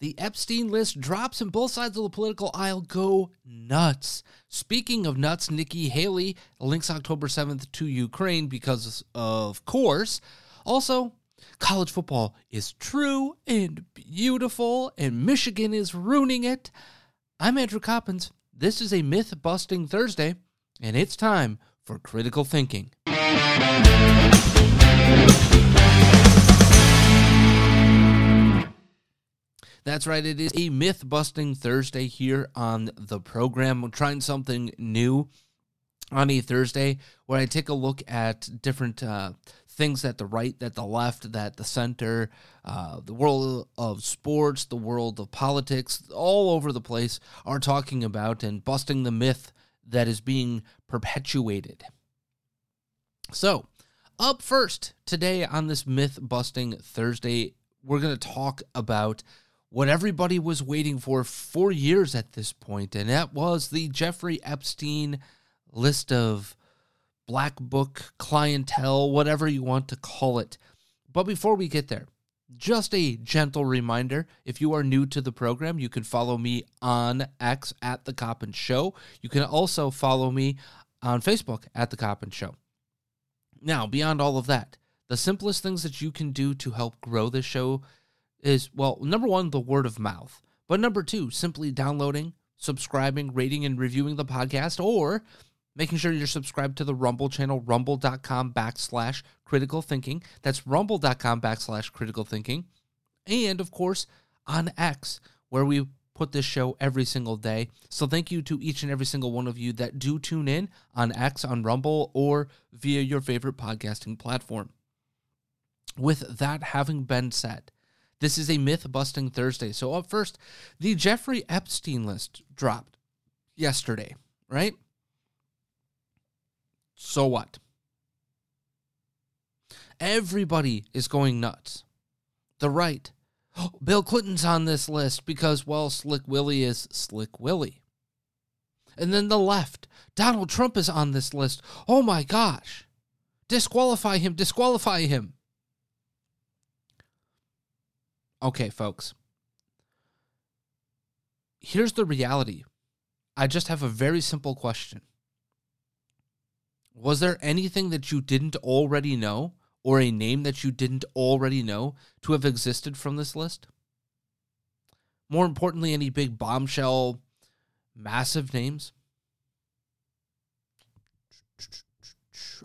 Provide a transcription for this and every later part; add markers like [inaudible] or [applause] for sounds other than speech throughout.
The Epstein list drops and both sides of the political aisle go nuts. Speaking of nuts, Nikki Haley links October 7th to Ukraine because, of course. Also, college football is true and beautiful, and Michigan is ruining it. I'm Andrew Coppins. This is a myth busting Thursday, and it's time for critical thinking. That's right, it is a myth busting Thursday here on the program. We're trying something new on a Thursday where I take a look at different uh, things that the right, that the left, that the center, uh, the world of sports, the world of politics, all over the place are talking about and busting the myth that is being perpetuated. So, up first today on this myth busting Thursday, we're going to talk about what everybody was waiting for for years at this point, and that was the Jeffrey Epstein list of black book clientele, whatever you want to call it. But before we get there, just a gentle reminder if you are new to the program, you can follow me on X at The Coppin Show. You can also follow me on Facebook at The Coppin Show. Now, beyond all of that, the simplest things that you can do to help grow this show is well, number one, the word of mouth. But number two, simply downloading, subscribing, rating, and reviewing the podcast, or making sure you're subscribed to the Rumble channel, rumble.com backslash critical thinking. That's rumble.com backslash critical thinking. And of course, on X, where we put this show every single day. So thank you to each and every single one of you that do tune in on X, on Rumble, or via your favorite podcasting platform. With that having been said, this is a myth busting Thursday. So, up first, the Jeffrey Epstein list dropped yesterday, right? So what? Everybody is going nuts. The right. [gasps] Bill Clinton's on this list because, well, Slick Willie is Slick Willie. And then the left. Donald Trump is on this list. Oh my gosh. Disqualify him, disqualify him. Okay, folks. Here's the reality. I just have a very simple question. Was there anything that you didn't already know, or a name that you didn't already know, to have existed from this list? More importantly, any big bombshell, massive names?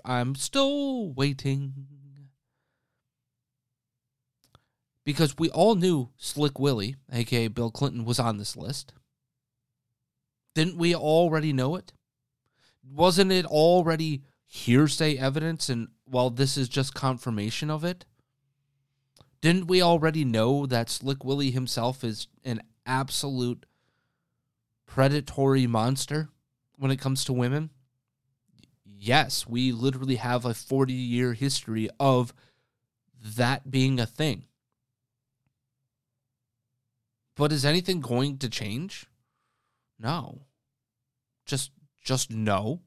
I'm still waiting because we all knew Slick Willie, aka Bill Clinton, was on this list. Didn't we already know it? Wasn't it already hearsay evidence? And well, this is just confirmation of it. Didn't we already know that Slick Willie himself is an absolute predatory monster when it comes to women? Yes, we literally have a 40 year history of that being a thing But is anything going to change? No. Just just no.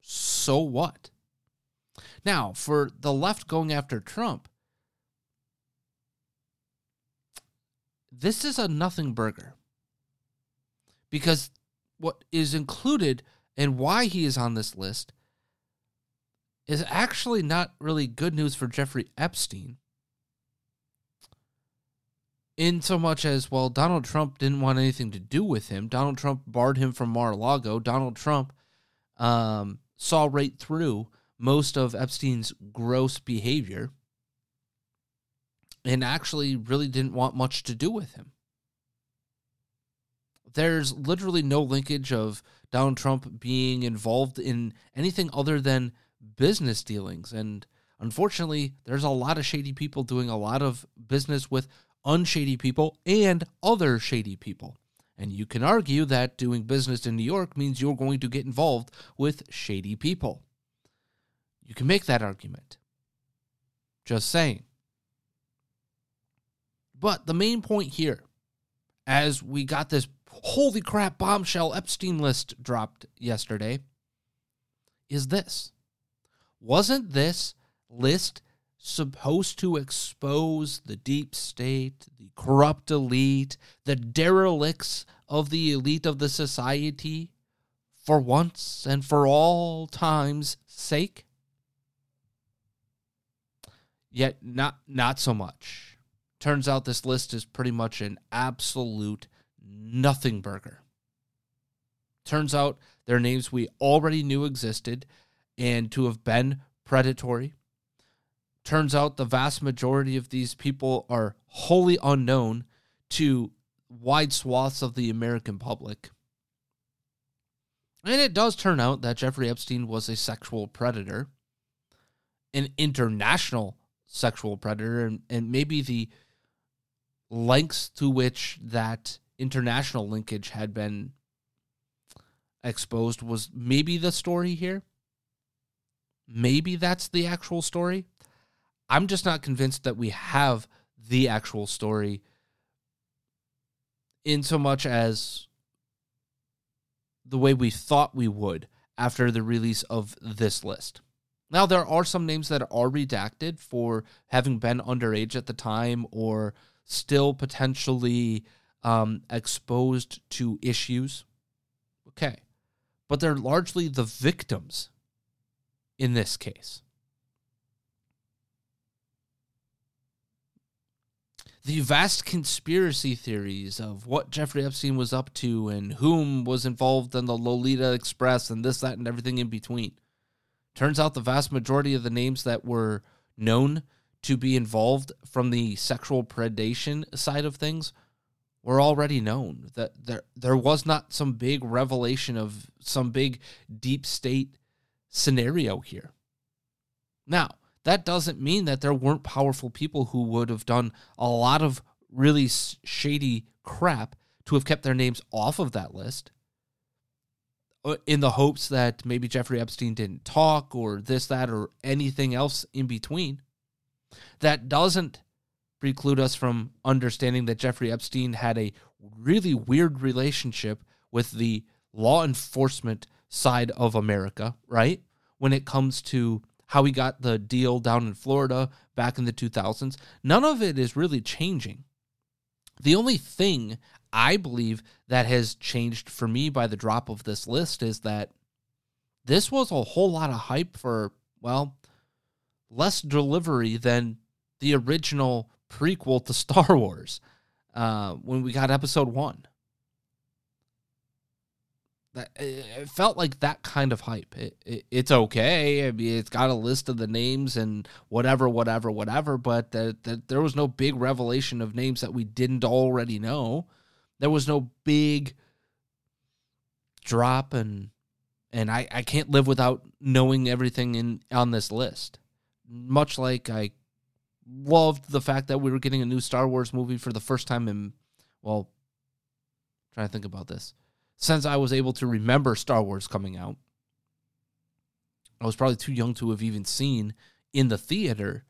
So what? Now, for the left going after Trump, this is a nothing burger. Because what is included and why he is on this list is actually not really good news for Jeffrey Epstein. In so much as, well, Donald Trump didn't want anything to do with him. Donald Trump barred him from Mar a Lago. Donald Trump um, saw right through most of Epstein's gross behavior and actually really didn't want much to do with him. There's literally no linkage of Donald Trump being involved in anything other than business dealings. And unfortunately, there's a lot of shady people doing a lot of business with unshady people and other shady people. And you can argue that doing business in New York means you're going to get involved with shady people. You can make that argument. Just saying. But the main point here, as we got this holy crap bombshell Epstein list dropped yesterday, is this wasn't this list supposed to expose the deep state, the corrupt elite, the derelicts of the elite of the society for once and for all time's sake? Yet not not so much. Turns out this list is pretty much an absolute nothing burger. Turns out their names we already knew existed and to have been predatory. Turns out the vast majority of these people are wholly unknown to wide swaths of the American public. And it does turn out that Jeffrey Epstein was a sexual predator, an international sexual predator, and, and maybe the lengths to which that international linkage had been exposed was maybe the story here. Maybe that's the actual story. I'm just not convinced that we have the actual story in so much as the way we thought we would after the release of this list. Now, there are some names that are redacted for having been underage at the time or still potentially um, exposed to issues. Okay. But they're largely the victims in this case. The vast conspiracy theories of what Jeffrey Epstein was up to and whom was involved in the Lolita Express and this, that, and everything in between. Turns out the vast majority of the names that were known to be involved from the sexual predation side of things were already known. That there there was not some big revelation of some big deep state scenario here. Now, that doesn't mean that there weren't powerful people who would have done a lot of really shady crap to have kept their names off of that list uh, in the hopes that maybe Jeffrey Epstein didn't talk or this, that, or anything else in between. That doesn't preclude us from understanding that Jeffrey Epstein had a really weird relationship with the law enforcement side of America, right? When it comes to how he got the deal down in Florida back in the 2000s, none of it is really changing. The only thing I believe that has changed for me by the drop of this list is that this was a whole lot of hype for, well, less delivery than the original prequel to [laughs] Star Wars uh, when we got episode one it felt like that kind of hype. It, it, it's okay. I mean, it's got a list of the names and whatever, whatever, whatever. But that the, there was no big revelation of names that we didn't already know. There was no big drop, and and I I can't live without knowing everything in on this list. Much like I loved the fact that we were getting a new Star Wars movie for the first time in well, trying to think about this since I was able to remember Star Wars coming out. I was probably too young to have even seen in the theater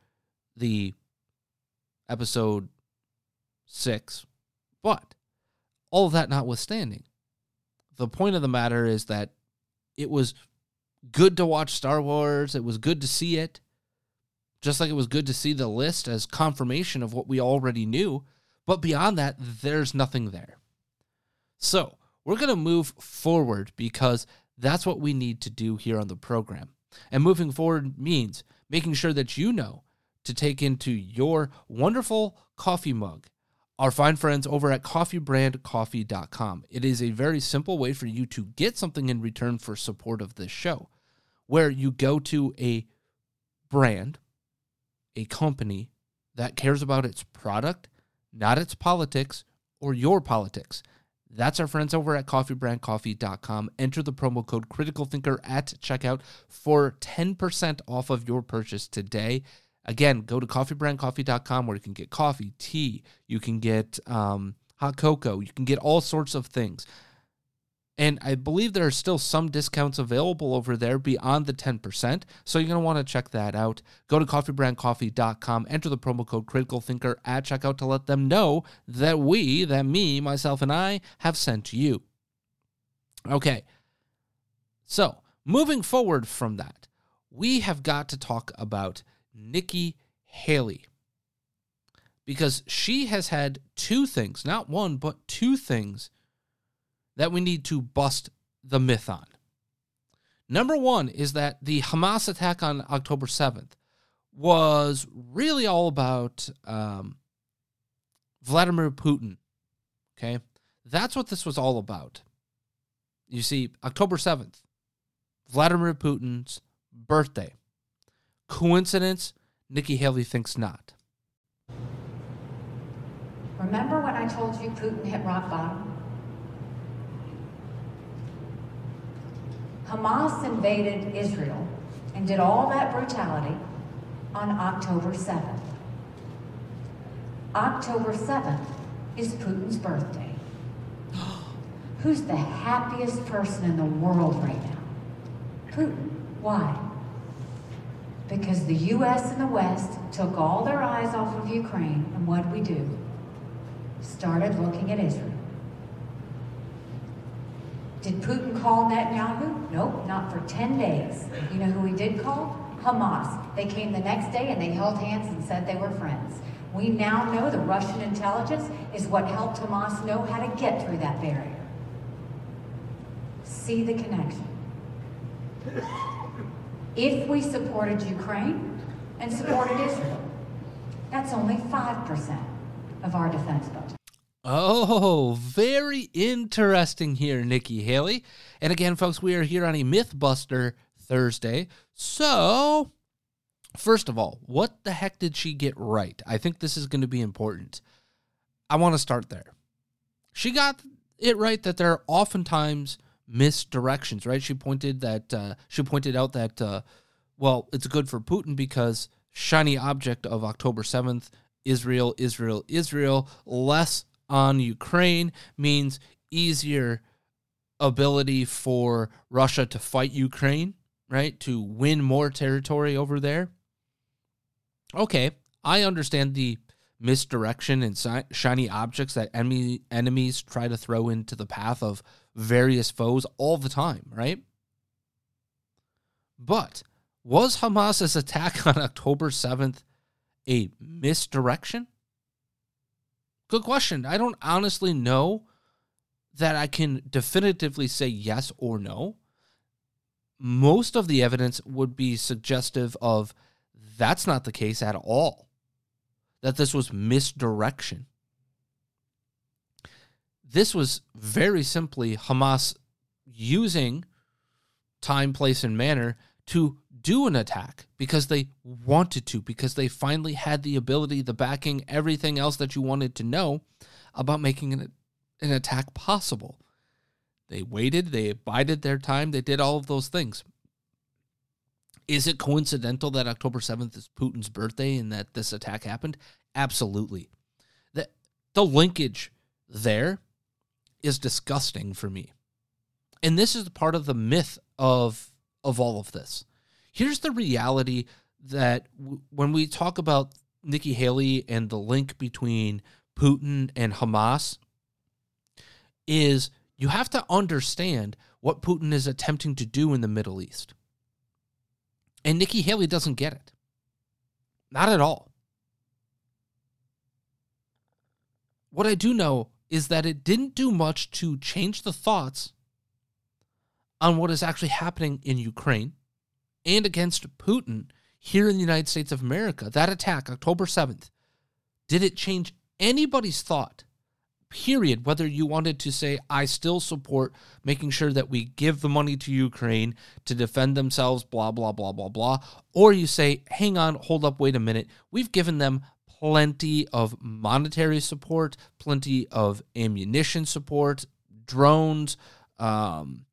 the episode six, But all of that notwithstanding, the point of the matter is that it was good to watch Star Wars. It was good to see it. Just like it was good to see the list as confirmation of what we already knew. But beyond that, there's nothing there. So we're going to move forward because that's what we need to do here on the program. And moving forward means making sure that you know to take into your wonderful coffee mug our fine friends over at coffeebrandcoffee.com. It is a very simple way for you to get something in return for support of this show, where you go to a brand, a company that cares about its product, not its politics or your politics. That's our friends over at coffeebrandcoffee.com. Enter the promo code Critical Thinker at checkout for 10% off of your purchase today. Again, go to coffeebrandcoffee.com where you can get coffee, tea, you can get um, hot cocoa, you can get all sorts of things. And I believe there are still some discounts available over there beyond the 10%. So you're going to want to check that out. Go to coffeebrandcoffee.com, enter the promo code Critical Thinker at checkout to let them know that we, that me, myself, and I have sent you. Okay. So moving forward from that, we have got to talk about Nikki Haley. Because she has had two things, not one, but two things that we need to bust the myth on. Number one is that the Hamas attack on October 7th was really all about um, Vladimir Putin. Okay. That's what this was all about. You see, October 7th, Vladimir Putin's birthday. Coincidence? Nikki Haley thinks not. Remember when I told you Putin hit rock bottom? Hamas invaded Israel and did all that brutality on October 7th. October 7th is Putin's birthday. [gasps] Who's the happiest person in the world right now? Putin. Why? Because the US and the West took all their eyes off of Ukraine, and what we do? Started looking at Israel. Did Putin call Netanyahu? Nope, not for 10 days. You know who he did call? Hamas. They came the next day and they held hands and said they were friends. We now know the Russian intelligence is what helped Hamas know how to get through that barrier. See the connection. If we supported Ukraine and supported Israel, that's only 5% of our defense budget. Oh, very interesting here, Nikki Haley. And again, folks, we are here on a Mythbuster Thursday. So, first of all, what the heck did she get right? I think this is going to be important. I want to start there. She got it right that there are oftentimes misdirections, right? She pointed that uh, she pointed out that uh, well, it's good for Putin because shiny object of October 7th, Israel, Israel, Israel, less on Ukraine means easier ability for Russia to fight Ukraine, right? To win more territory over there. Okay, I understand the misdirection and shiny objects that enemy enemies try to throw into the path of various foes all the time, right? But was Hamas's attack [laughs] on October 7th a misdirection? Good question. I don't honestly know that I can definitively say yes or no. Most of the evidence would be suggestive of that's not the case at all, that this was misdirection. This was very simply Hamas using time, place, and manner to do an attack because they wanted to, because they finally had the ability, the backing, everything else that you wanted to know about making an, an attack possible. They waited, they bided their time, they did all of those things. Is it coincidental that October 7th is Putin's birthday and that this attack happened? Absolutely. The, the linkage there is disgusting for me. And this is part of the myth of of all of this. Here's the reality that w- when we talk about Nikki Haley and the link between Putin and Hamas, is you have to understand what Putin is attempting to do in the Middle East. And Nikki Haley doesn't get it. Not at all. What I do know is that it didn't do much to change the thoughts on what is actually happening in Ukraine and against Putin here in the United States of America. That attack, October 7th, did it change anybody's thought? Period. Whether you wanted to say, I still support making sure that we give the money to Ukraine to defend themselves, blah, blah, blah, blah, blah. Or you say, hang on, hold up, wait a minute. We've given them plenty of monetary support, plenty of ammunition support, drones, um,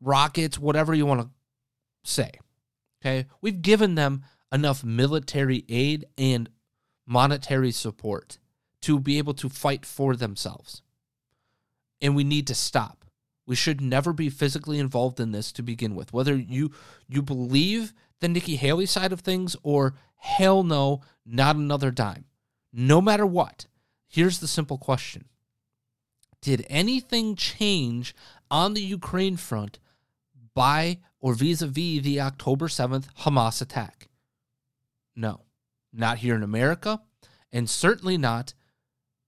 rockets, whatever you want to say. Okay. We've given them enough military aid and monetary support to be able to fight for themselves. And we need to stop. We should never be physically involved in this to begin with. Whether you you believe the Nikki Haley side of things or hell no, not another dime. No matter what. Here's the simple question. Did anything change on the Ukraine front by or vis-a-vis the October 7th Hamas attack? No not here in America, and certainly not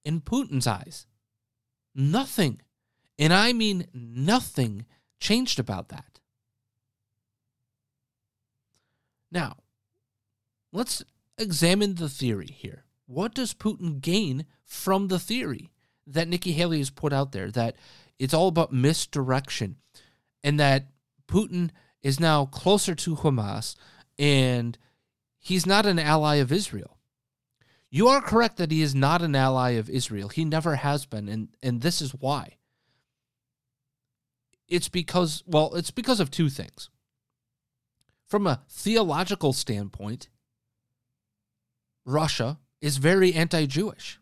in Putin's eyes. Nothing, and I mean nothing, changed about that. Now, let's examine the theory here. What does Putin gain from the theory that Nikki Haley has put out there that it's all about misdirection and that Putin is now closer to Hamas and he's not an ally of Israel. You are correct that he is not an ally of Israel. He never has been, and, and this is why. It's because, well, it's because of two things. From a theological standpoint, Russia is very anti Jewish,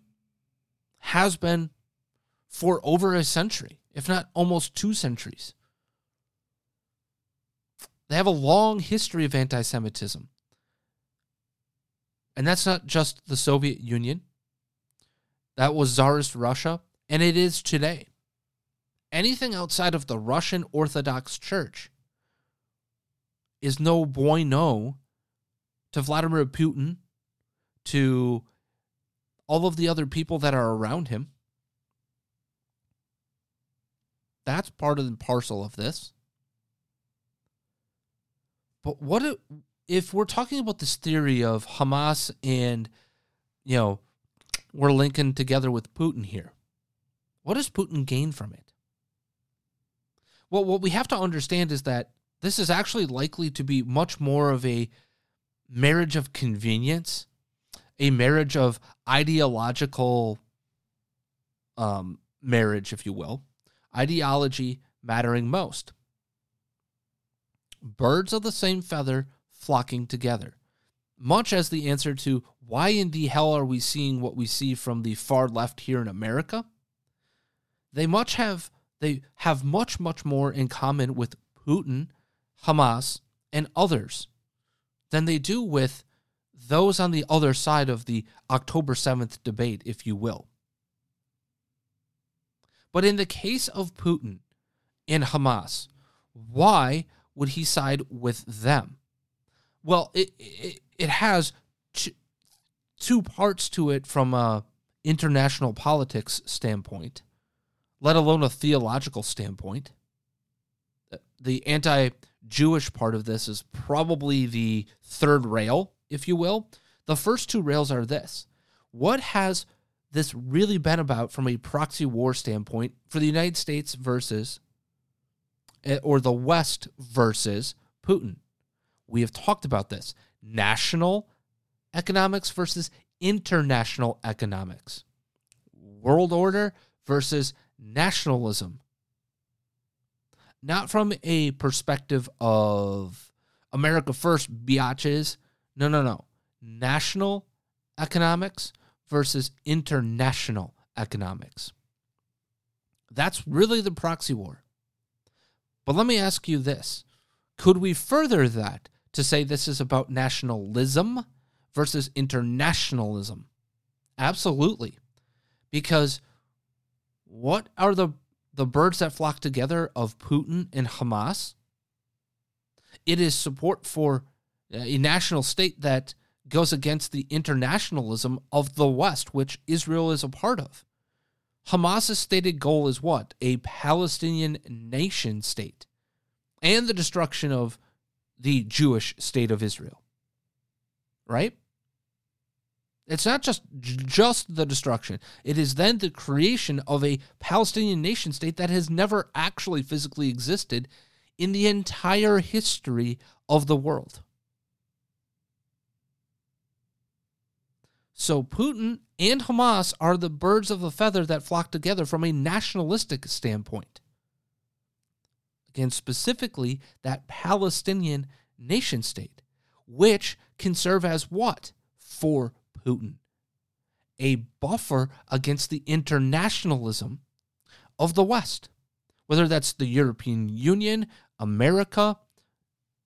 has been for over a century, if not almost two centuries. They have a long history of anti Semitism. And that's not just the Soviet Union. That was Tsarist Russia, and it is today. Anything outside of the Russian Orthodox Church is no bueno to Vladimir Putin, to all of the other people that are around him. That's part of the parcel of this. But what if we're talking about this theory of Hamas and, you know, we're linking together with Putin here, what does Putin gain from it? Well, what we have to understand is that this is actually likely to be much more of a marriage of convenience, a marriage of ideological um, marriage, if you will, ideology mattering most. Birds of the same feather flocking together. Much as the answer to why in the hell are we seeing what we see from the far left here in America, they much have they have much much more in common with Putin, Hamas, and others than they do with those on the other side of the October 7th debate, if you will. But in the case of Putin and Hamas, why would he side with them? Well, it it, it has two parts to it from a international politics standpoint, let alone a theological standpoint. Uh, the anti-Jewish part of this is probably the third rail, if you will. The first two rails are this: what has this really been about from a proxy war standpoint for the United States versus Eh, or the West versus Putin? We have talked about this national economics versus international economics, world order versus nationalism. Not from a perspective of America first, biatches. No, no, no. National economics versus international economics. That's really the proxy war. But let me ask you this could we further that to say this is about nationalism versus internationalism. Absolutely. Because what are the the birds that flock together of Putin and Hamas? It is support for uh, a national state that goes against the internationalism of the West, which Israel is a part of. Hamas's stated goal is what? A Palestinian nation state and the destruction of the Jewish state of Israel. Right? It's not just just the destruction. It is then the creation of a Palestinian nation state that has never actually physically existed in the entire history of the world. So Putin and Hamas are the birds of a feather that flock together from a nationalistic standpoint. Again, specifically that Palestinian nation state, which can serve as what for Putin? A buffer against the internationalism of the West, whether that's the European Union, America,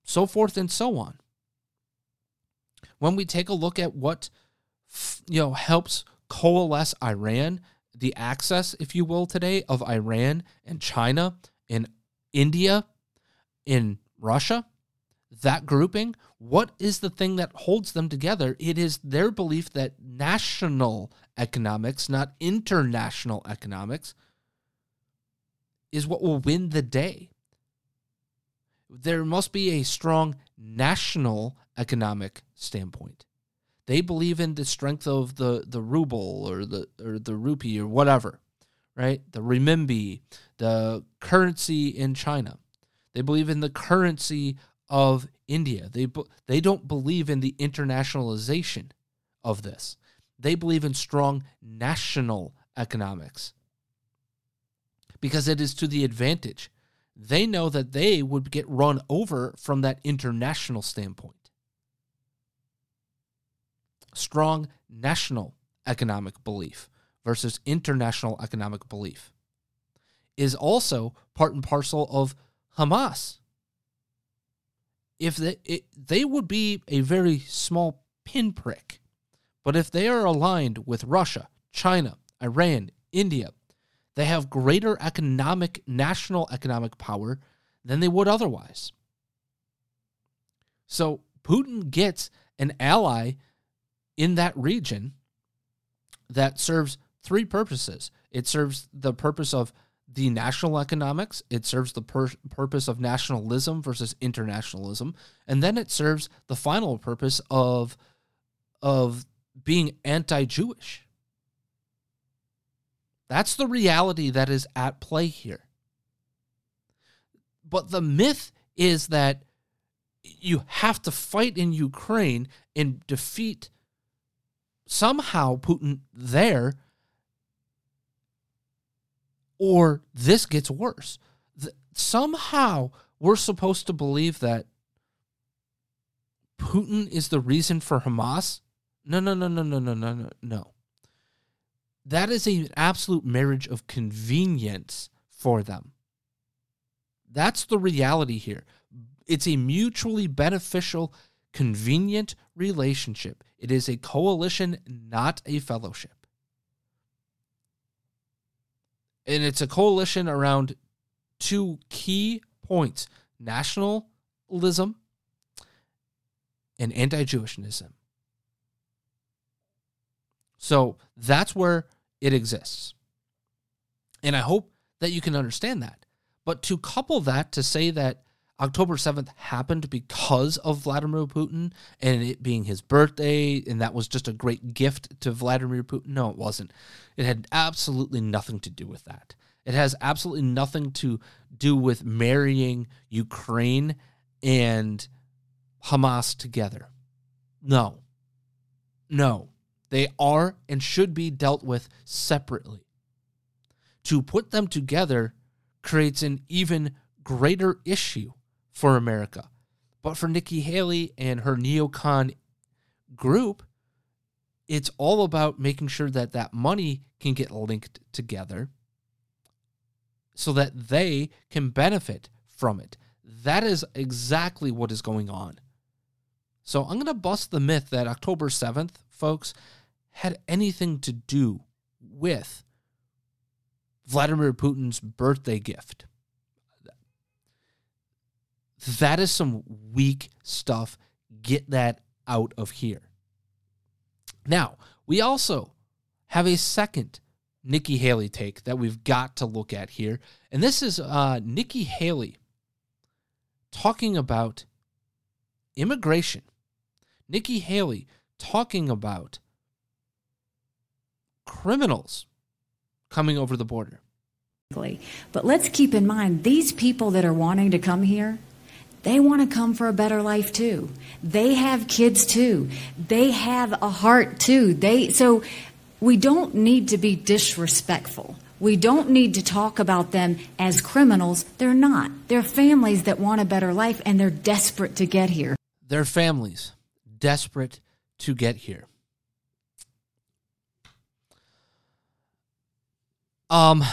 so forth and so on. When we take a look at what you know helps coalesce Iran, the access, if you will, today of Iran and China and India, in Russia, that grouping, what is the thing that holds them together? It is their belief that national economics, not international economics, is what will win the day. There must be a strong national economic standpoint. They believe in the strength of the, the ruble or the or the rupee or whatever, right? The renminbi, the currency in China. They believe in the currency of India. They they don't believe in the internationalization of this. They believe in strong national economics because it is to the advantage. They know that they would get run over from that international standpoint strong national economic belief versus international economic belief is also part and parcel of Hamas. If they, it, they would be a very small pinprick, but if they are aligned with Russia, China, Iran, India, they have greater economic, national economic power than they would otherwise. So Putin gets an ally in that region that serves three purposes. It serves the purpose of the national economics, it serves the pur- purpose of nationalism versus internationalism, and then it serves the final purpose of of being anti-Jewish. That's the reality that is at play here. But the myth is that you have to fight in Ukraine and defeat somehow Putin there, or this gets worse. somehow we're supposed to believe that Putin is the reason for Hamas. No, no, no, no, no, no, no, no, no. That is an absolute marriage of convenience for them. That's the reality here. It's a mutually beneficial, convenient relationship. It is a coalition, not a fellowship. And it's a coalition around two key points nationalism and anti Jewishism. So that's where it exists. And I hope that you can understand that. But to couple that to say that October 7th happened because of Vladimir Putin and it being his birthday, and that was just a great gift to Vladimir Putin. No, it wasn't. It had absolutely nothing to do with that. It has absolutely nothing to do with marrying Ukraine and Hamas together. No. No. They are and should be dealt with separately. To put them together creates an even greater issue for America. But for Nikki Haley and her neocon group, it's all about making sure that that money can get linked together so that they can benefit from it. That is exactly what is going on. So I'm going to bust the myth that October 7th, folks, had anything to do with Vladimir Putin's birthday gift. That is some weak stuff. Get that out of here. Now, we also have a second Nikki Haley take that we've got to look at here. And this is uh, Nikki Haley talking about immigration. Nikki Haley talking about criminals coming over the border. But let's keep in mind these people that are wanting to come here, they want to come for a better life too. They have kids too. They have a heart too. They so we don't need to be disrespectful. We don't need to talk about them as criminals. They're not. They're families that want a better life and they're desperate to get here. They're families desperate to get here. Um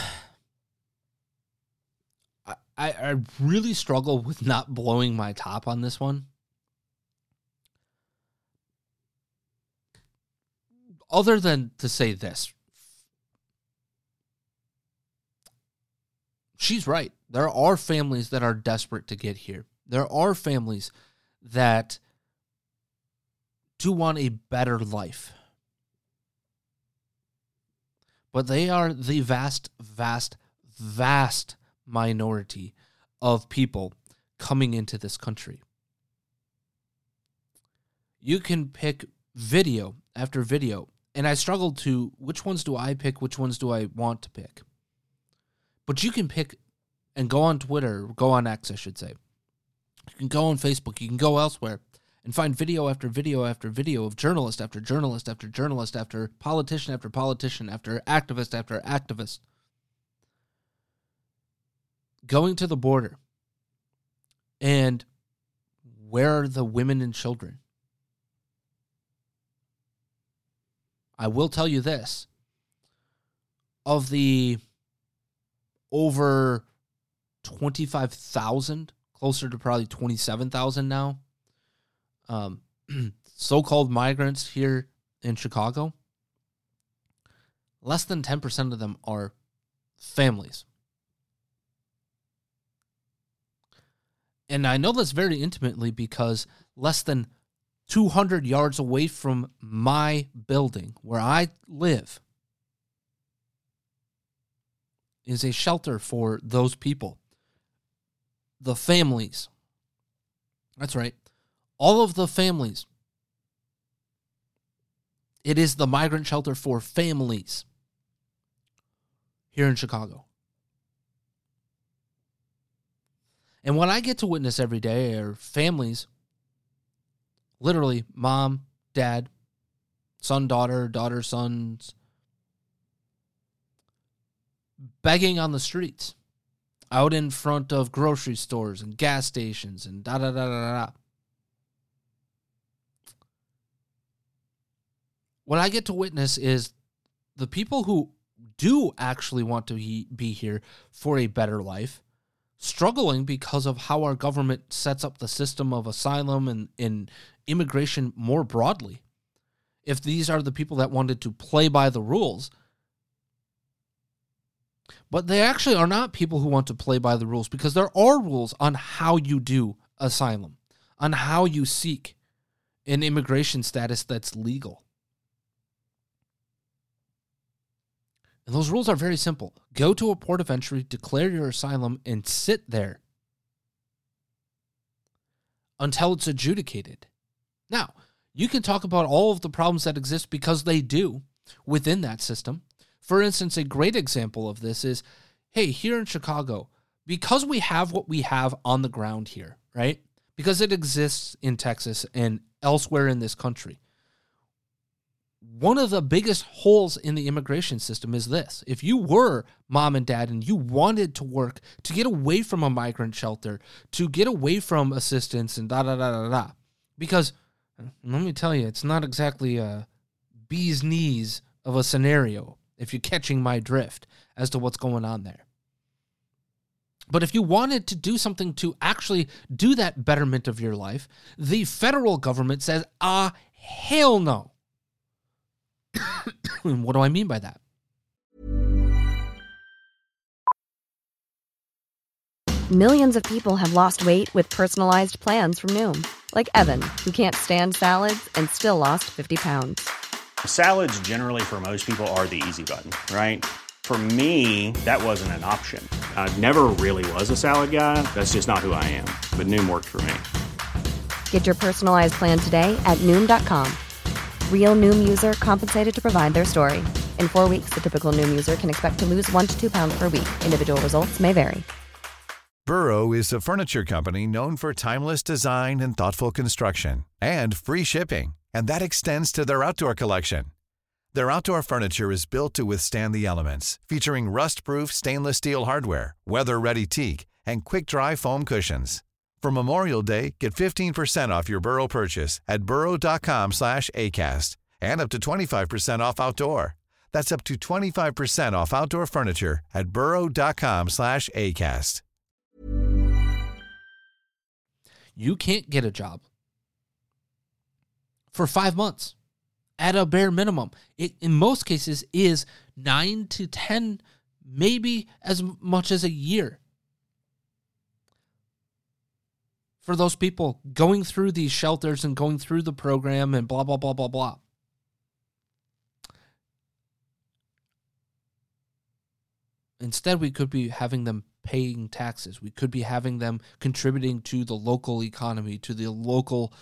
I, I really struggle with not blowing my top on this one. Other than to say this, she's right. There are families that are desperate to get here. There are families that do want a better life. But they are the vast, vast, vast minority of people coming into this country. You can pick video after video, and I struggled to which ones do I pick, which ones do I want to pick. But you can pick and go on Twitter, go on X, I should say. You can go on Facebook, you can go elsewhere and find video after video after video of journalist after journalist after journalist after politician after politician after activist after activist going to the border and where are the women and children? I will tell you this of the over 25,000, closer to probably 27,000 now, um, [clears throat] so called migrants here in Chicago, less than 10% of them are families. And I know this very intimately because less than 200 yards away from my building where I live is a shelter for those people. The families. That's right. All of the families. It is the migrant shelter for families here in Chicago. And what I get to witness every day are families, literally mom, dad, son, daughter, daughter, sons, begging on the streets, out in front of grocery stores and gas stations and da da da da da. What I get to witness is the people who do actually want to be here for a better life struggling because of how our government sets up the system of asylum and, and immigration more broadly. If these are the people that wanted to play by the rules, but they actually are not people who want to play by the rules because there are rules on how you do asylum, on how you seek an immigration status that's legal. And those rules are very simple go to a port of entry, declare your asylum, and sit there until it's adjudicated. Now, you can talk about all of the problems that exist because they do within that system. For instance, a great example of this is hey, here in Chicago, because we have what we have on the ground here, right? Because it exists in Texas and elsewhere in this country one of the biggest holes in the immigration system is this. If you were mom and dad and you wanted to work to get away from a migrant shelter, to get away from assistance and da da da da da, because let me tell you, it's not exactly a bee's knees of a scenario if you're catching my drift as to what's going on there. But if you wanted to do something to actually do that betterment of your life, the federal government says, ah, hell no [coughs] what do I mean by that? Millions of people have lost weight with personalized plans from Noom, like Evan, who can't stand salads and still lost 50 pounds. Salads, generally, for most people, are the easy button, right? For me, that wasn't an option. I never really was a salad guy. That's just not who I am. But Noom worked for me. Get your personalized plan today at Noom.com. Real Noom user compensated to provide their story. In four weeks, the typical Noom user can expect to lose one to two pounds per week. Individual results may vary. Burrow is a furniture company known for timeless design and thoughtful construction and free shipping, and that extends to their outdoor collection. Their outdoor furniture is built to withstand the elements, featuring rust-proof stainless steel hardware, weather-ready teak, and quick-dry foam cushions. For Memorial Day, get 15% off your Burrow purchase at burrow.com slash ACAST and up to 25% off outdoor. That's up to 25% off outdoor furniture at burrow.com slash ACAST. You can't get a job for five months at a bare minimum. It, in most cases, is nine to 10, maybe as much as a year. For those people going through these shelters and going through the program and blah, blah, blah, blah, blah. Instead, we could be having them paying taxes. We could be having them contributing to the local economy, to the local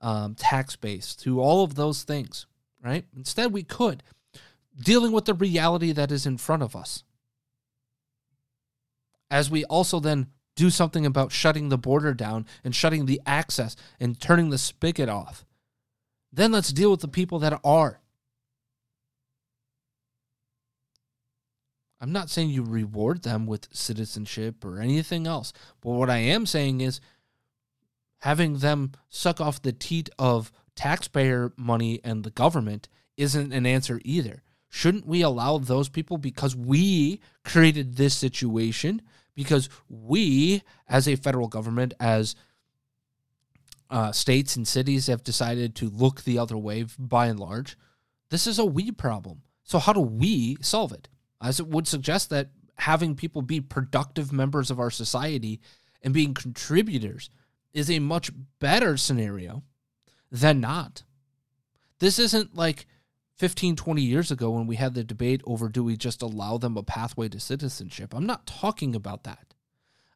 um, tax base, to all of those things, right? Instead, we could dealing with the reality that is in front of us. As we also then do something about shutting the border down and shutting the access and turning the spigot off. Then let's deal with the people that are. I'm not saying you reward them with citizenship or anything else. But what I am saying is having them suck off the teat of taxpayer money and the government isn't an answer either. Shouldn't we allow those people because we created this situation, because we, as a federal government, as uh, states and cities have decided to look the other way by and large, this is a we problem. So, how do we solve it? as it would suggest that having people be productive members of our society and being contributors is a much better scenario than not. This isn't like 15, 20 years ago when we had the debate over do we just allow them a pathway to citizenship. I'm not talking about that.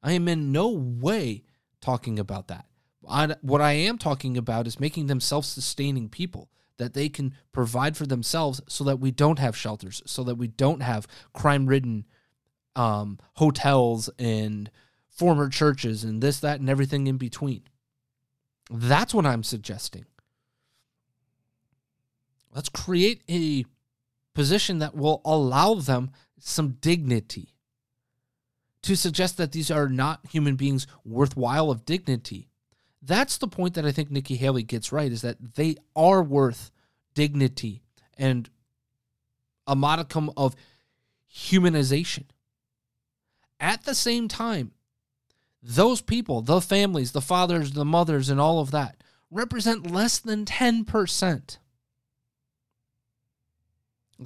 I am in no way talking about that. I, what I am talking about is making them self sustaining people that they can provide for themselves so that we don't have shelters, so that we don't have crime ridden um, hotels and former churches and this, that, and everything in between. That's what I'm suggesting. Let's create a position that will allow them some dignity. To suggest that these are not human beings worthwhile of dignity that's the point that I think Nikki Haley gets right is that they are worth dignity and a modicum of humanization. At the same time, those people, the families, the fathers, the mothers, and all of that, represent less than 10%.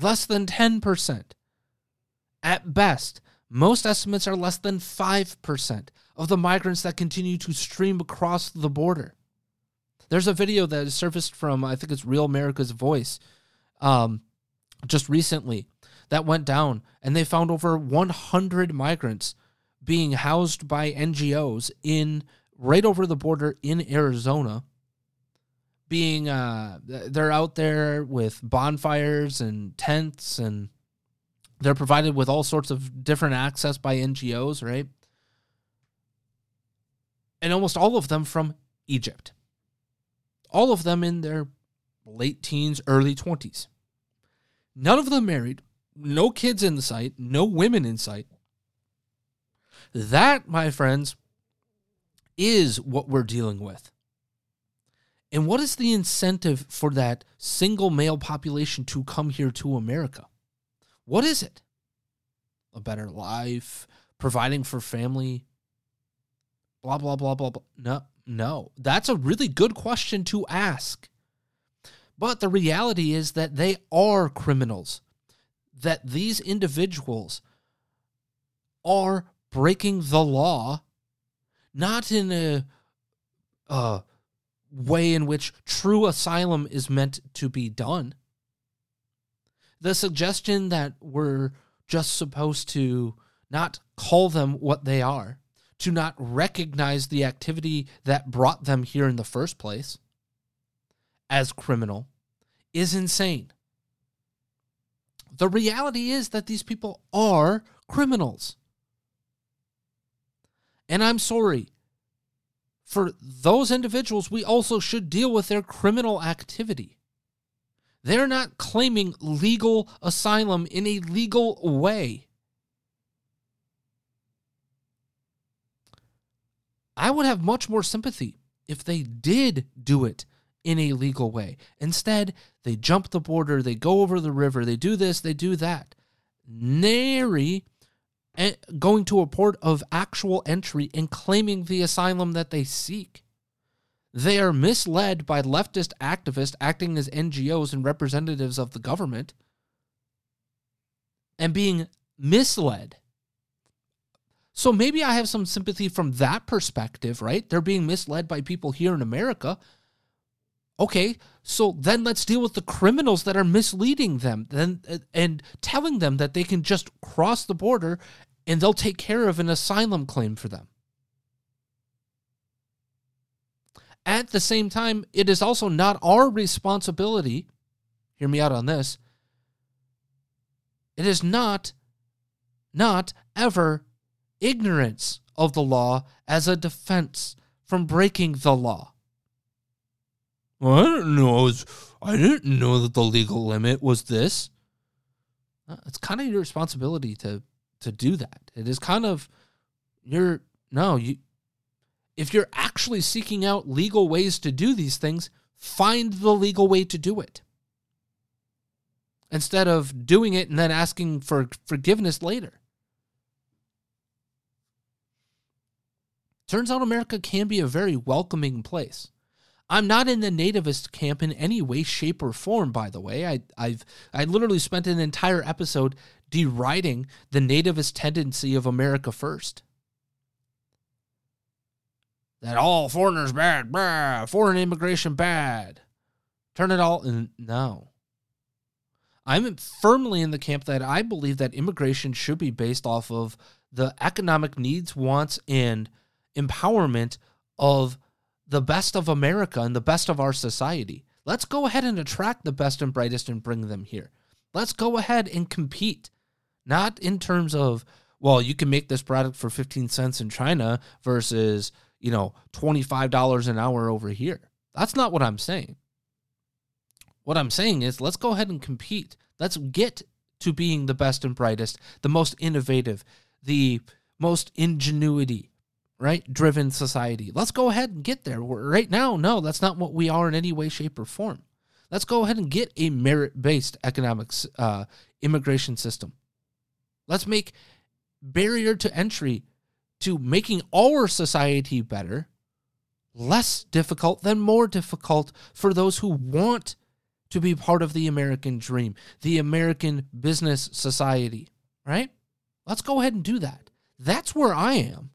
Less than 10%. At best, most estimates are less than 5% of the migrants that continue to stream across the border. There's a video that surfaced from, I think it's Real America's Voice, um, just recently that went down, and they found over 100 migrants being housed by NGOs in right over the border in Arizona. Being, uh, they're out there with bonfires and tents, and they're provided with all sorts of different access by NGOs, right? and almost all of them from Egypt. All of them in their late teens, early 20s. None of them married, no kids in sight, no women in sight. That, my friends, is what we're dealing with. And what is the incentive for that single male population to come here to America? What is it? A better life, providing for family, blah blah blah blah blah. No, no. That's a really good question to ask. But the reality is that they are criminals. That these individuals are breaking the law not in a uh, way in which true asylum is meant to be done. The suggestion that we're just supposed to not call them what they are, to not recognize the activity that brought them here in the first place as criminal, is insane. The reality is that these people are criminals. And I'm sorry. For those individuals, we also should deal with their criminal activity. They're not claiming legal asylum in a legal way. I would have much more sympathy if they did do it in a legal way. Instead, they jump the border, they go over the river, they do this, they do that. Nary going to a port of actual entry and claiming the asylum that they seek. They are misled by leftist activists acting as NGOs and representatives of the government and being misled. So maybe I have some sympathy from that perspective, right? They're being misled by people here in America. Okay, so then let's deal with the criminals that are misleading them then uh, and telling them that they can just cross the border and they'll take care of an asylum claim for them. At the same time, it is also not our responsibility, hear me out on this. It is not not ever ignorance of the law as a defense from breaking the law. Well, I didn't know. I didn't know that the legal limit was this. Uh, it's kind of your responsibility to to do that. It is kind of your no you if you're actually seeking out legal ways to do these things, find the legal way to do it. Instead of doing it and then asking for forgiveness later. Turns out America can be a very welcoming place. I'm not in the nativist camp in any way, shape, or form, by the way. I, I've I literally spent an entire episode deriding the nativist tendency of America first that all foreigners bad, blah, foreign immigration bad. Turn it all in. No. I'm firmly in the camp that I believe that immigration should be based off of the economic needs, wants, and empowerment of the best of America and the best of our society. Let's go ahead and attract the best and brightest and bring them here. Let's go ahead and compete, not in terms of, well, you can make this product for 15 cents in China versus you know, $25 an hour over here. That's not what I'm saying. What I'm saying is let's go ahead and compete. Let's get to being the best and brightest, the most innovative, the most ingenuity, right? Driven society. Let's go ahead and get there. Right now, no, that's not what we are in any way, shape, or form. Let's go ahead and get a merit based economics uh, immigration system. Let's make barrier to entry to making our society better less difficult than more difficult for those who want to be part of the American dream, the American business society, right? Let's go ahead and do that. That's where I am.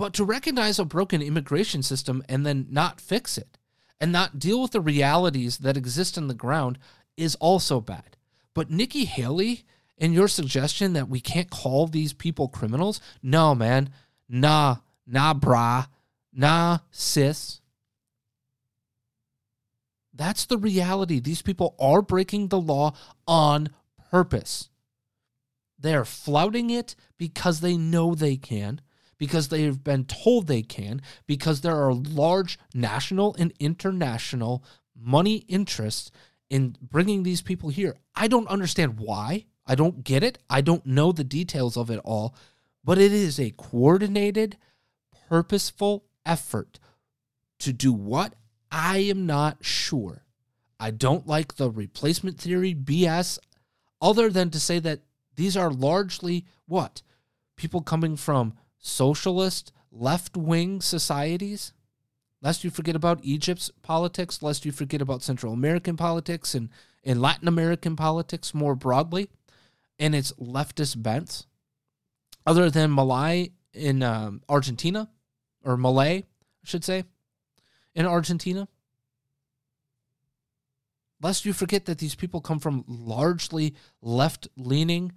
But to recognize a broken immigration system and then not fix it and not deal with the realities that exist on the ground is also bad. But Nikki Haley in your suggestion that we can't call these people criminals, no, man. Nah, nah, brah. Nah, sis. That's the reality. These people are breaking the law on purpose. They're flouting it because they know they can, because they've been told they can, because there are large national and international money interests in bringing these people here. I don't understand why. I don't get it. I don't know the details of it all, but it is a coordinated, purposeful effort to do what? I am not sure. I don't like the replacement theory BS, other than to say that these are largely what? People coming from socialist, left wing societies. Lest you forget about Egypt's politics, lest you forget about Central American politics and, and Latin American politics more broadly and its leftist bent, other than Malay in um, Argentina or Malay, I should say, in Argentina. Lest you forget that these people come from largely left leaning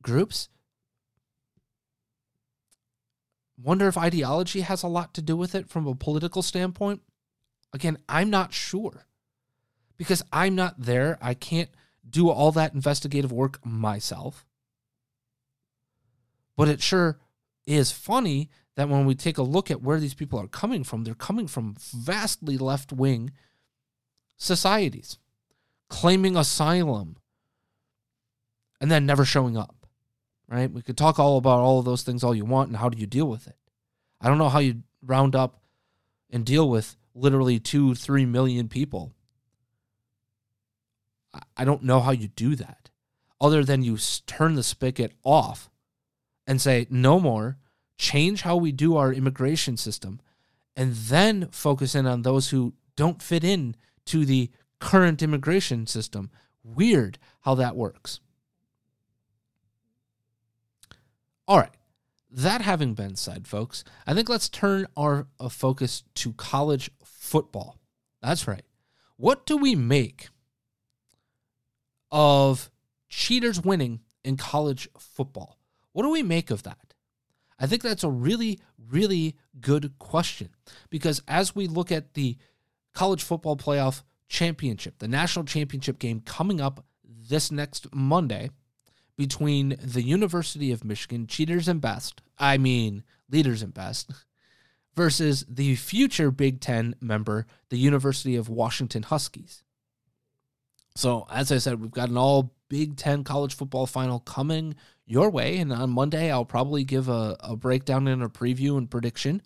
groups. Wonder if ideology has a lot to do with it from a political standpoint. Again, I'm not sure because I'm not there. I can't do all that investigative work myself. But it sure is funny that when we take a look at where these people are coming from, they're coming from vastly left wing societies, claiming asylum, and then never showing up. Right? We could talk all about all of those things all you want and how do you deal with it. I don't know how you round up and deal with literally two, three million people. I don't know how you do that other than you turn the spigot off and say, no more, change how we do our immigration system, and then focus in on those who don't fit in to the current immigration system. Weird how that works. All right. That having been said, folks, I think let's turn our uh, focus to college football. That's right. What do we make of cheaters winning in college football? What do we make of that? I think that's a really, really good question because as we look at the college football playoff championship, the national championship game coming up this next Monday between the University of Michigan, cheaters and best, I mean, leaders and best, versus the future Big Ten member, the University of Washington Huskies. So, as I said, we've got an all Big Ten college football final coming your way. And on Monday, I'll probably give a, a breakdown and a preview and prediction.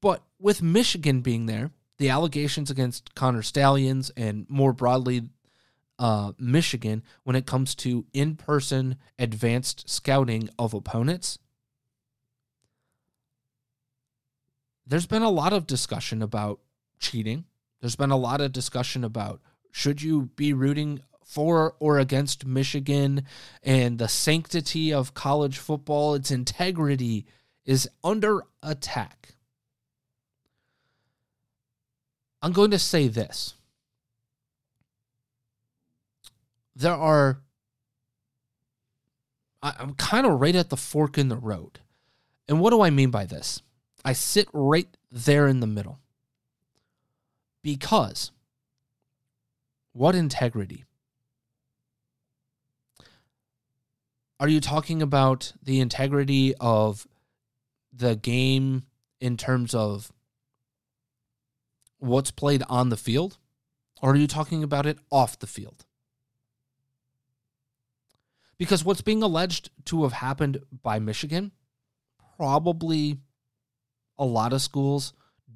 But with Michigan being there, the allegations against Connor Stalions and more broadly uh, Michigan when it comes to in person advanced scouting of opponents there's been a lot of discussion about cheating. There's been a lot of discussion about should you be rooting for or against Michigan and the sanctity of college football, its integrity is under attack. I'm going to say this. There are, I'm kind of right at the fork in the road. And what do I mean by this? I sit right there in the middle. Because what integrity? Are you talking about the integrity of the game in terms of what's played on the field? Or are you talking about it off the field? Because what's being alleged to have happened by Michigan probably a lot of schools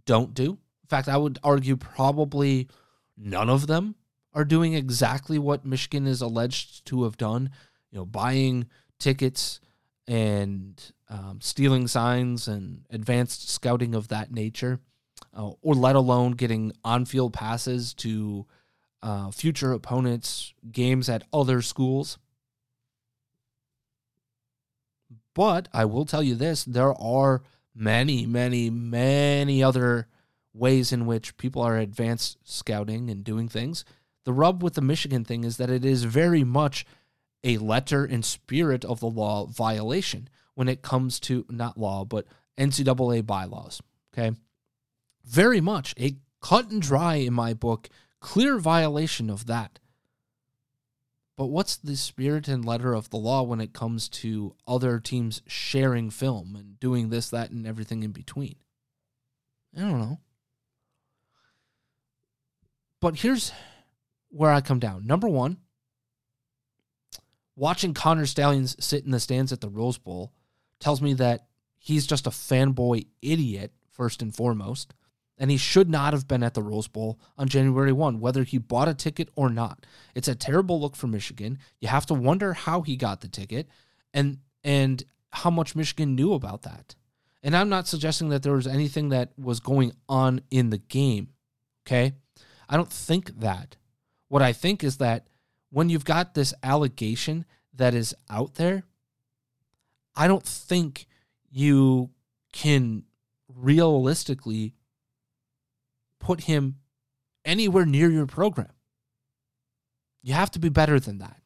don't do. In fact, I would argue probably none of them are doing exactly what Michigan is alleged to have done. You know, buying tickets and um, stealing signs and advanced scouting of that nature, uh, or let alone getting on field passes to uh, future opponents' games at other schools. But I will tell you this there are many, many, many other ways in which people are advanced scouting and doing things. The rub with the Michigan thing is that it is very much a letter and spirit of the law violation when it comes to not law, but NCAA bylaws. Okay. Very much a cut and dry, in my book, clear violation of that. But what's the spirit and letter of the law when it comes to other teams sharing film and doing this, that, and everything in between? I don't know. But here's where I come down. Number one, watching Connor Stalions sit in the stands at the Rose Bowl tells me that he's just a fanboy idiot, first and foremost and he should not have been at the Rose Bowl on January 1, whether he bought a ticket or not. It's a terrible look for Michigan. You have to wonder how he got the ticket and and how much Michigan knew about that. And I'm not suggesting that there was anything that was going on in the game, okay? I don't think that. What I think is that when you've got this allegation that is out there, I don't think you can realistically put him anywhere near your program. You have to be better than that.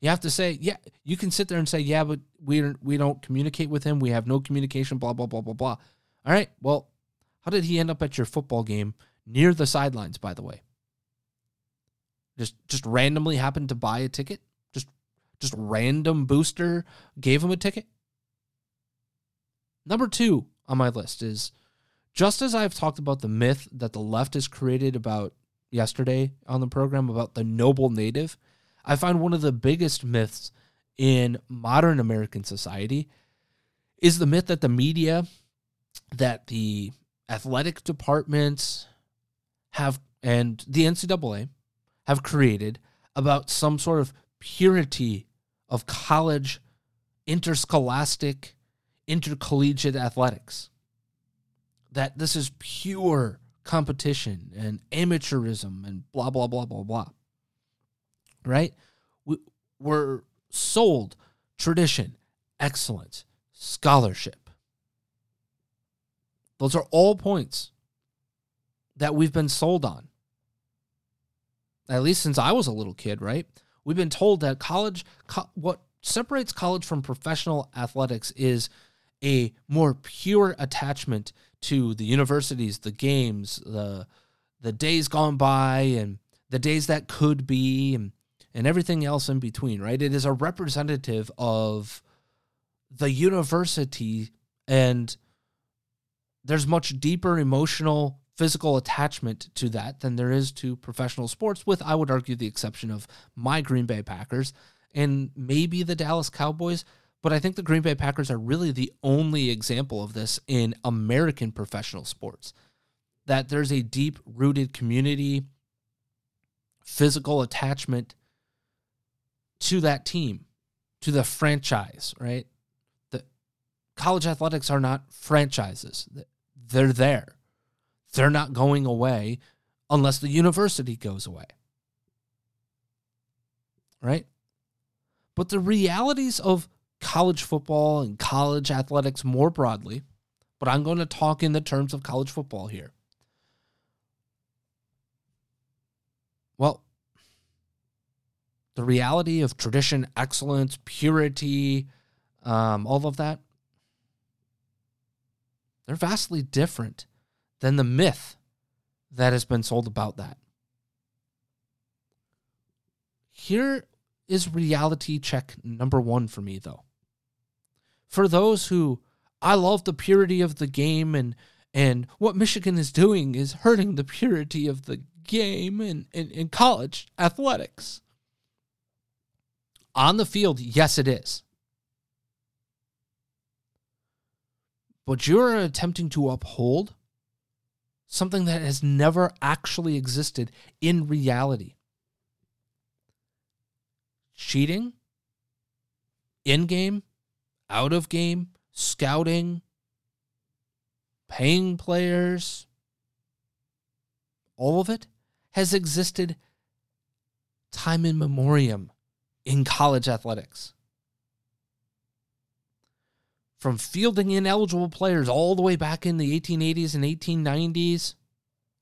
You have to say, yeah, you can sit there and say, yeah, but we we don't communicate with him. We have no communication, blah, blah, blah, blah, blah. All right. Well, how did he end up at your football game near the sidelines, by the way? Just just randomly happened to buy a ticket? Just just random booster gave him a ticket? Number two on my list is just as I've talked about the myth that the left has created about yesterday on the program about the noble native, I find one of the biggest myths in modern American society is the myth that the media, that the athletic departments have, and the NCAA have created about some sort of purity of college, interscholastic, intercollegiate athletics. That this is pure competition and amateurism and blah, blah, blah, blah, blah. Right? We, we're sold tradition, excellence, scholarship. Those are all points that we've been sold on. At least since I was a little kid, right? We've been told that college, co- what separates college from professional athletics is a more pure attachment to the universities, the games, the the days gone by and the days that could be and and everything else in between, right? It is a representative of the university and there's much deeper emotional physical attachment to that than there is to professional sports with I would argue the exception of my Green Bay Packers and maybe the Dallas Cowboys but I think the Green Bay Packers are really the only example of this in American professional sports. That there's a deep rooted community, physical attachment to that team, to the franchise, right? The college athletics are not franchises. They're there. They're not going away unless the university goes away. Right? But the realities of college football and college athletics more broadly, but I'm going to talk in the terms of college football here. Well, the reality of tradition, excellence, purity, um, all of that, they're vastly different than the myth that has been sold about that. Here is reality check number one for me, though for those who I love the purity of the game and and what Michigan is doing is hurting the purity of the game and in in college athletics. On the field, yes, it is. But you're attempting to uphold something that has never actually existed in reality. Cheating in game out of game, scouting, paying players, all of it has existed time in memoriam in college athletics. From fielding ineligible players all the way back in the 1880s and 1890s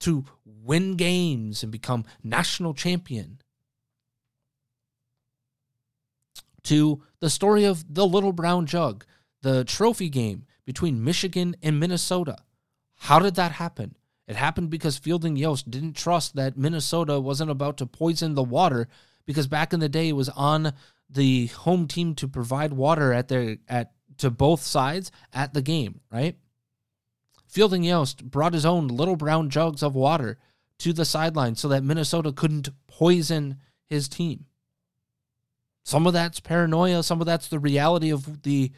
to win games and become national champion to the story of the Little Brown Jug, the trophy game between Michigan and Minnesota. How did that happen? It happened because Fielding Yost didn't trust that Minnesota wasn't about to poison the water because back in the day it was on the home team to provide water at their at to both sides at the game, right? Fielding Yost brought his own little brown jugs of water to the sideline so that Minnesota couldn't poison his team. Some of that's paranoia, some of that's the reality of the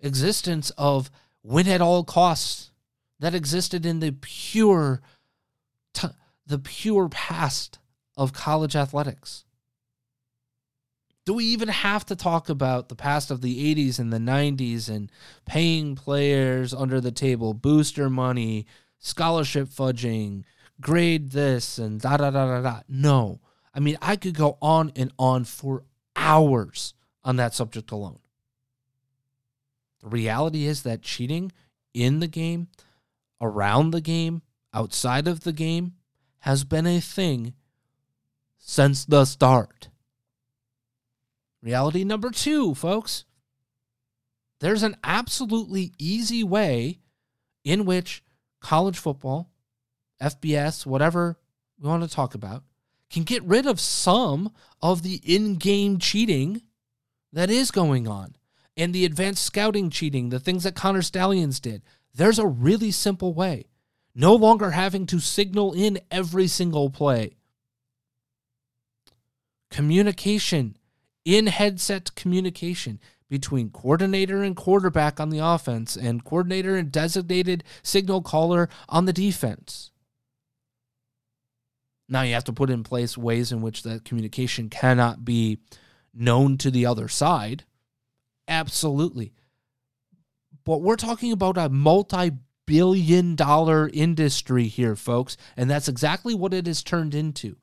existence of win at all costs that existed in the pure t- the pure past of college athletics. Do we even have to talk about the past of the 80s and the 90s and paying players under the table, booster money, scholarship fudging, grade this and da da da da da? No. I mean, I could go on and on for hours on that subject alone. The reality is that cheating in the game, around the game, outside of the game has been a thing since the start. Reality number two, folks. There's an absolutely easy way in which college football, FBS, whatever we want to talk about, can get rid of some of the in game cheating that is going on and the advanced scouting cheating, the things that Connor Stalions did. There's a really simple way. No longer having to signal in every single play. Communication, in headset communication between coordinator and quarterback on the offense and coordinator and designated signal caller on the defense. Now you have to put in place ways in which that communication cannot be known to the other side. Absolutely. But we're talking about a multi billion dollar industry here, folks. And that's exactly what it has turned into.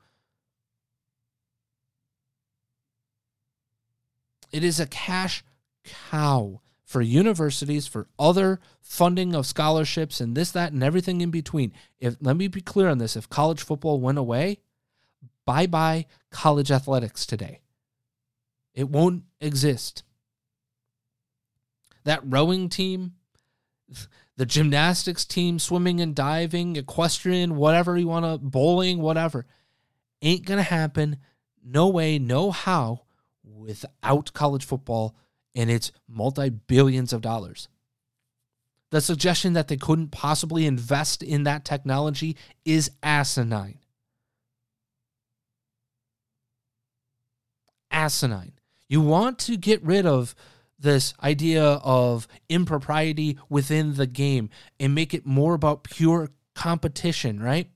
It is a cash cow for universities, for other funding of scholarships and this, that, and everything in between. If let me be clear on this, if college football went away, bye bye college athletics today. It won't exist. That rowing team, the gymnastics team, swimming and diving, equestrian, whatever you want to, bowling, whatever, ain't going to happen. No way, no how without college football and its multi billions of dollars. The suggestion that they couldn't possibly invest in that technology is asinine. Asinine. You want to get rid of this idea of impropriety within the game and make it more about pure competition, right?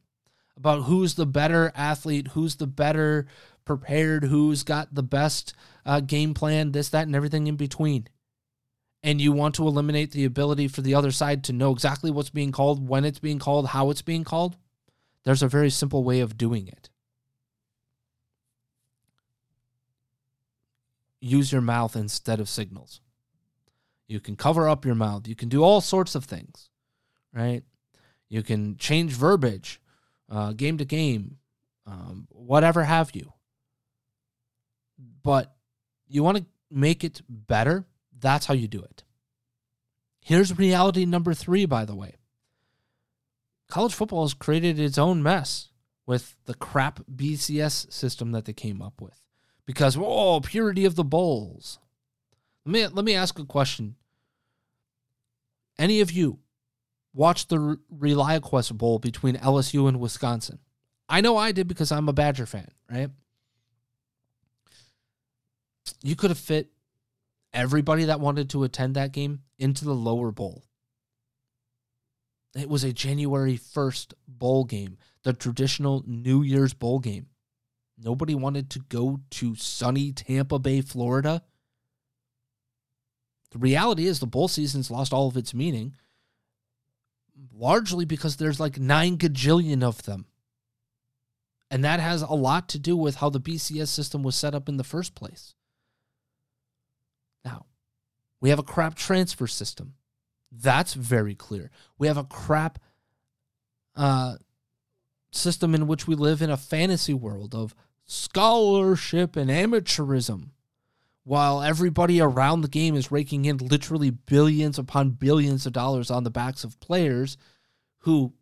About who's the better athlete, who's the better prepared, who's got the best uh, game plan, this, that, and everything in between. And you want to eliminate the ability for the other side to know exactly what's being called, when it's being called, how it's being called. There's a very simple way of doing it. Use your mouth instead of signals. You can cover up your mouth. You can do all sorts of things, right? You can change verbiage, uh, game to game, um, whatever have you but you want to make it better, that's how you do it. Here's reality number three, by the way college football has created its own mess with the crap BCS system that they came up with because, oh, purity of the bowls. Let me, let me ask a question. Any of you watched the ReliaQuest Bowl between LSU and Wisconsin? I know I did because I'm a Badger fan, right? You could have fit everybody that wanted to attend that game into the lower bowl. It was a January 1st bowl game, the traditional New Year's bowl game. Nobody wanted to go to sunny Tampa Bay, Florida. The reality is the bowl season's lost all of its meaning, largely because there's like nine gajillion of them. And that has a lot to do with how the BCS system was set up in the first place. Now, we have a crap transfer system. That's very clear. We have a crap uh, system in which we live in a fantasy world of scholarship and amateurism, while everybody around the game is raking in literally billions upon billions of dollars on the backs of players who,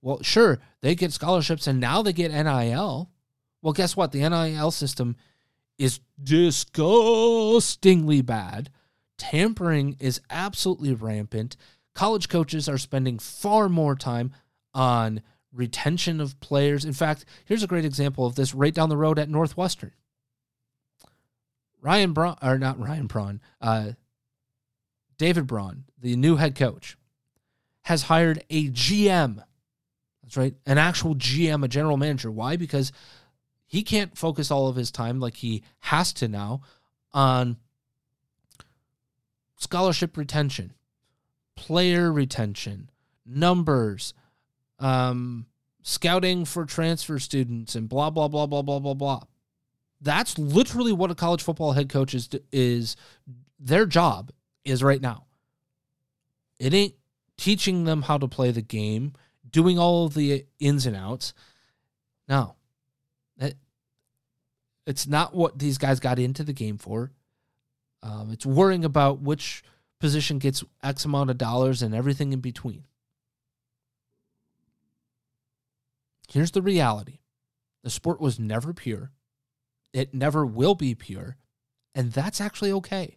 well, sure, they get scholarships and now they get NIL. Well, guess what? The NIL system is disgustingly bad. Tampering is absolutely rampant. College coaches are spending far more time on retention of players. In fact, here's a great example of this right down the road at Northwestern. Ryan Braun, or not Ryan Braun, uh, David Braun, the new head coach, has hired a GM. That's right, an actual GM, a general manager. Why? Because he can't focus all of his time like he has to now on scholarship retention, player retention, numbers, um, scouting for transfer students, and blah, blah, blah, blah, blah, blah, blah. That's literally what a college football head coach is is their job is right now. It ain't teaching them how to play the game, doing all of the ins and outs. No. It, it's not what these guys got into the game for. Um, it's worrying about which position gets X amount of dollars and everything in between. Here's the reality the sport was never pure, it never will be pure, and that's actually okay.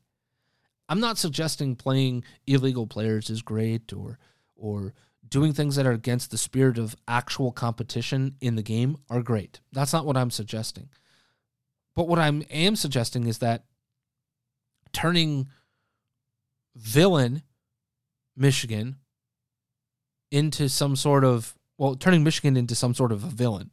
I'm not suggesting playing illegal players is great or or doing things that are against the spirit of actual competition in the game are great. That's not what I'm suggesting. But what I am suggesting is that turning villain Michigan into some sort of well, turning Michigan into some sort of a villain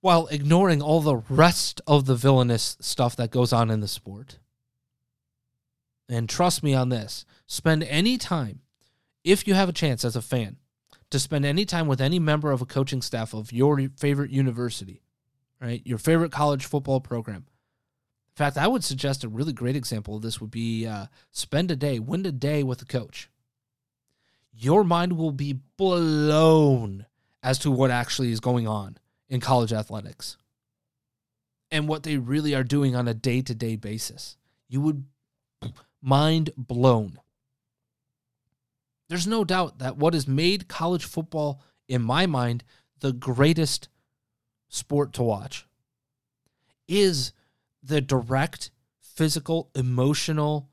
while ignoring all the rest of the villainous stuff that goes on in the sport. And trust me on this spend any time, if you have a chance as a fan, to spend any time with any member of a coaching staff of your favorite university, right? Your favorite college football program. In fact, I would suggest a really great example of this would be uh, spend a day, win a day with a coach. Your mind will be blown as to what actually is going on in college athletics and what they really are doing on a day to day basis. You would [clears throat] mind blown. There's no doubt that what has made college football, in my mind, the greatest sport to watch is the direct physical, emotional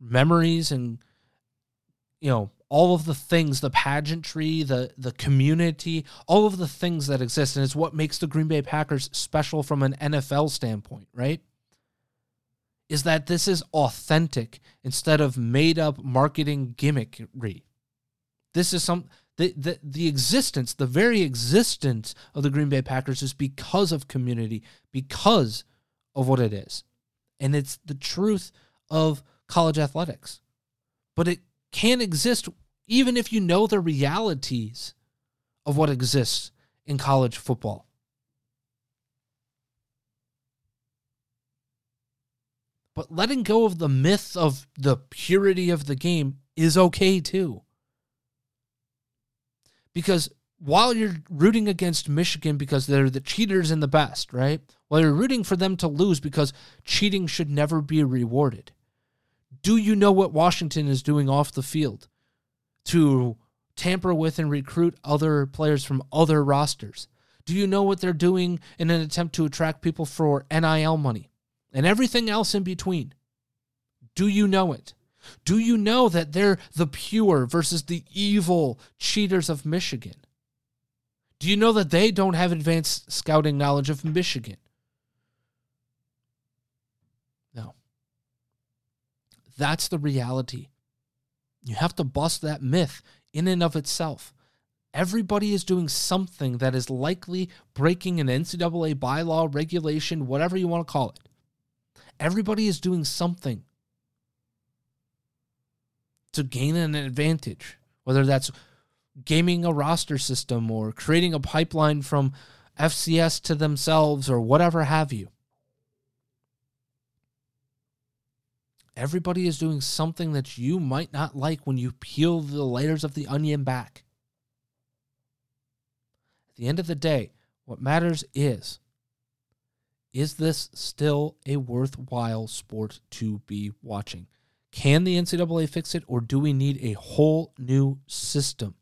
memories and, you know, all of the things, the pageantry, the the community, all of the things that exist, and it's what makes the Green Bay Packers special from an NFL standpoint, right? Is that this is authentic instead of made up marketing gimmickry. This is some the, the the existence, the very existence of the Green Bay Packers is because of community, because of what it is. And it's the truth of college athletics. But it can exist even if you know the realities of what exists in college football. But letting go of the myth of the purity of the game is okay too. Because while you're rooting against Michigan because they're the cheaters and the best, right? While you're rooting for them to lose because cheating should never be rewarded. Do you know what Washington is doing off the field to tamper with and recruit other players from other rosters? Do you know what they're doing in an attempt to attract people for NIL money and everything else in between? Do you know it? Do you know that they're the pure versus the evil cheaters of Michigan? Do you know that they don't have advanced scouting knowledge of Michigan? No. That's the reality. You have to bust that myth in and of itself. Everybody is doing something that is likely breaking an NCAA bylaw, regulation, whatever you want to call it. Everybody is doing something to gain an advantage, whether that's gaming a roster system or creating a pipeline from FCS to themselves or whatever have you. Everybody is doing something that you might not like when you peel the layers of the onion back. At the end of the day, what matters is is this still a worthwhile sport to be watching? Can the NCAA fix it, or do we need a whole new system?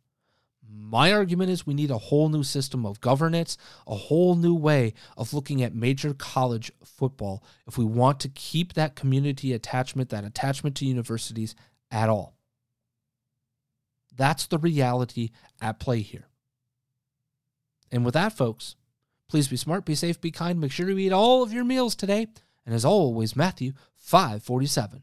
My argument is we need a whole new system of governance, a whole new way of looking at major college football if we want to keep that community attachment, that attachment to universities at all. That's the reality at play here. And with that, folks, please be smart, be safe, be kind. Make sure you eat all of your meals today. And as always, Matthew 547.